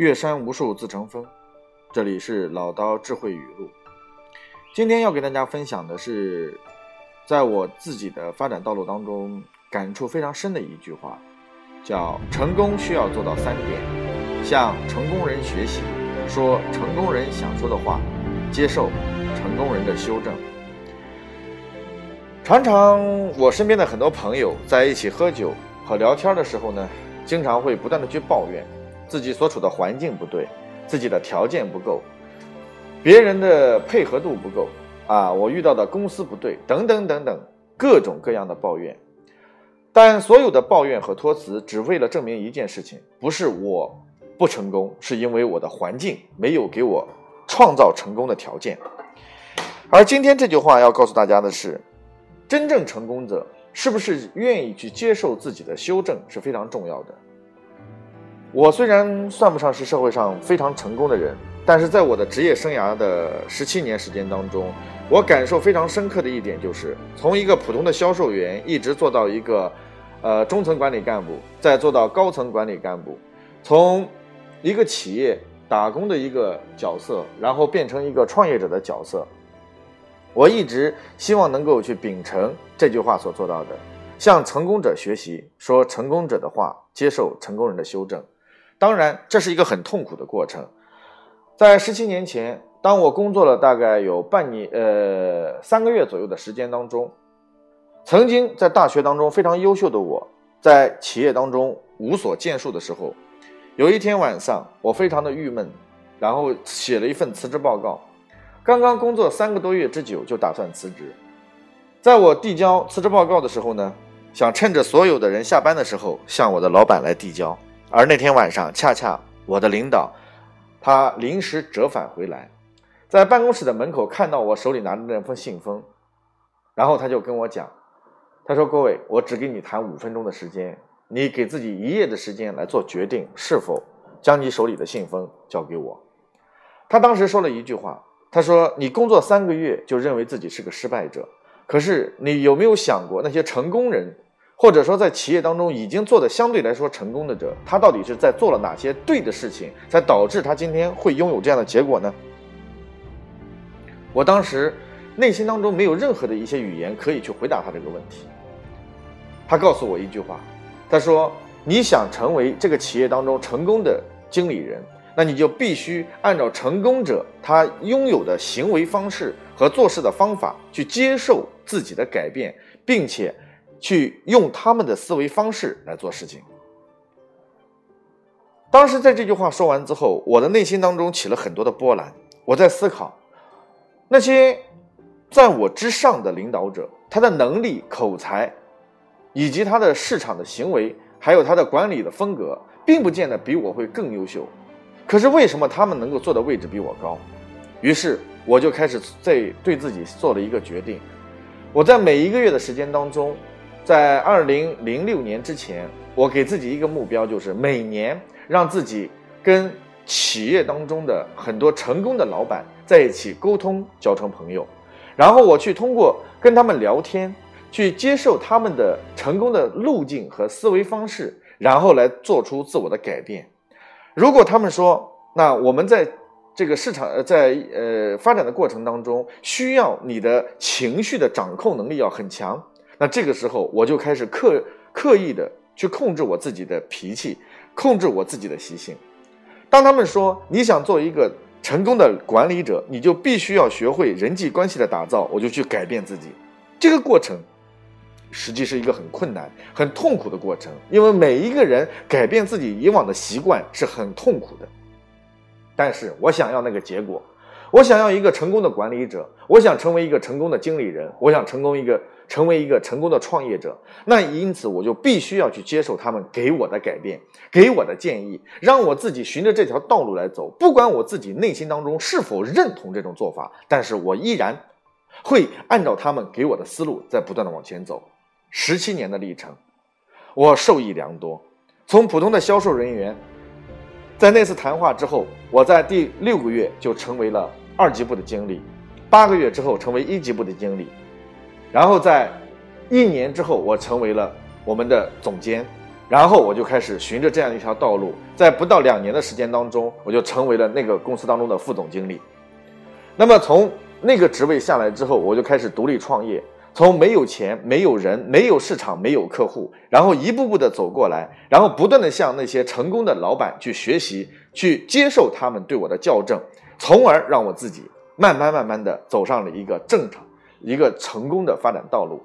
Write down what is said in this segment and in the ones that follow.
越山无数自成峰。这里是老刀智慧语录。今天要给大家分享的是，在我自己的发展道路当中感触非常深的一句话，叫“成功需要做到三点：向成功人学习，说成功人想说的话，接受成功人的修正。”常常我身边的很多朋友在一起喝酒和聊天的时候呢，经常会不断的去抱怨自己所处的环境不对，自己的条件不够。别人的配合度不够啊，我遇到的公司不对，等等等等，各种各样的抱怨。但所有的抱怨和托词，只为了证明一件事情：不是我不成功，是因为我的环境没有给我创造成功的条件。而今天这句话要告诉大家的是，真正成功者是不是愿意去接受自己的修正是非常重要的。我虽然算不上是社会上非常成功的人。但是在我的职业生涯的十七年时间当中，我感受非常深刻的一点就是，从一个普通的销售员一直做到一个，呃，中层管理干部，再做到高层管理干部，从一个企业打工的一个角色，然后变成一个创业者的角色。我一直希望能够去秉承这句话所做到的，向成功者学习，说成功者的话，接受成功人的修正。当然，这是一个很痛苦的过程。在十七年前，当我工作了大概有半年，呃，三个月左右的时间当中，曾经在大学当中非常优秀的我，在企业当中无所建树的时候，有一天晚上，我非常的郁闷，然后写了一份辞职报告。刚刚工作三个多月之久，就打算辞职。在我递交辞职报告的时候呢，想趁着所有的人下班的时候，向我的老板来递交。而那天晚上，恰恰我的领导。他临时折返回来，在办公室的门口看到我手里拿着那封信封，然后他就跟我讲：“他说，各位，我只给你谈五分钟的时间，你给自己一夜的时间来做决定，是否将你手里的信封交给我。”他当时说了一句话：“他说，你工作三个月就认为自己是个失败者，可是你有没有想过那些成功人？”或者说，在企业当中已经做的相对来说成功的者，他到底是在做了哪些对的事情，才导致他今天会拥有这样的结果呢？我当时内心当中没有任何的一些语言可以去回答他这个问题。他告诉我一句话，他说：“你想成为这个企业当中成功的经理人，那你就必须按照成功者他拥有的行为方式和做事的方法去接受自己的改变，并且。”去用他们的思维方式来做事情。当时在这句话说完之后，我的内心当中起了很多的波澜。我在思考，那些在我之上的领导者，他的能力、口才，以及他的市场的行为，还有他的管理的风格，并不见得比我会更优秀。可是为什么他们能够坐的位置比我高？于是我就开始在对自己做了一个决定。我在每一个月的时间当中。在二零零六年之前，我给自己一个目标，就是每年让自己跟企业当中的很多成功的老板在一起沟通，交成朋友，然后我去通过跟他们聊天，去接受他们的成功的路径和思维方式，然后来做出自我的改变。如果他们说，那我们在这个市场在呃发展的过程当中，需要你的情绪的掌控能力要很强。那这个时候，我就开始刻刻意的去控制我自己的脾气，控制我自己的习性。当他们说你想做一个成功的管理者，你就必须要学会人际关系的打造，我就去改变自己。这个过程实际是一个很困难、很痛苦的过程，因为每一个人改变自己以往的习惯是很痛苦的。但是我想要那个结果。我想要一个成功的管理者，我想成为一个成功的经理人，我想成功一个成为一个成功的创业者。那因此我就必须要去接受他们给我的改变，给我的建议，让我自己循着这条道路来走。不管我自己内心当中是否认同这种做法，但是我依然会按照他们给我的思路在不断的往前走。十七年的历程，我受益良多。从普通的销售人员，在那次谈话之后，我在第六个月就成为了。二级部的经理，八个月之后成为一级部的经理，然后在一年之后，我成为了我们的总监，然后我就开始循着这样一条道路，在不到两年的时间当中，我就成为了那个公司当中的副总经理。那么从那个职位下来之后，我就开始独立创业，从没有钱、没有人、没有市场、没有客户，然后一步步的走过来，然后不断的向那些成功的老板去学习，去接受他们对我的校正，从而让我自己慢慢慢慢的走上了一个正常、一个成功的发展道路。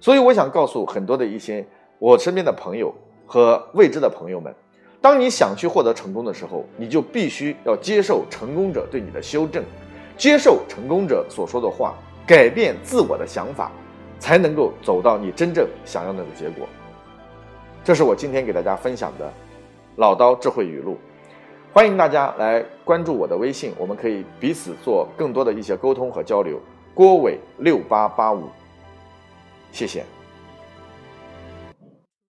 所以我想告诉很多的一些我身边的朋友。和未知的朋友们，当你想去获得成功的时候，你就必须要接受成功者对你的修正，接受成功者所说的话，改变自我的想法，才能够走到你真正想要的结果。这是我今天给大家分享的老刀智慧语录，欢迎大家来关注我的微信，我们可以彼此做更多的一些沟通和交流。郭伟六八八五，谢谢。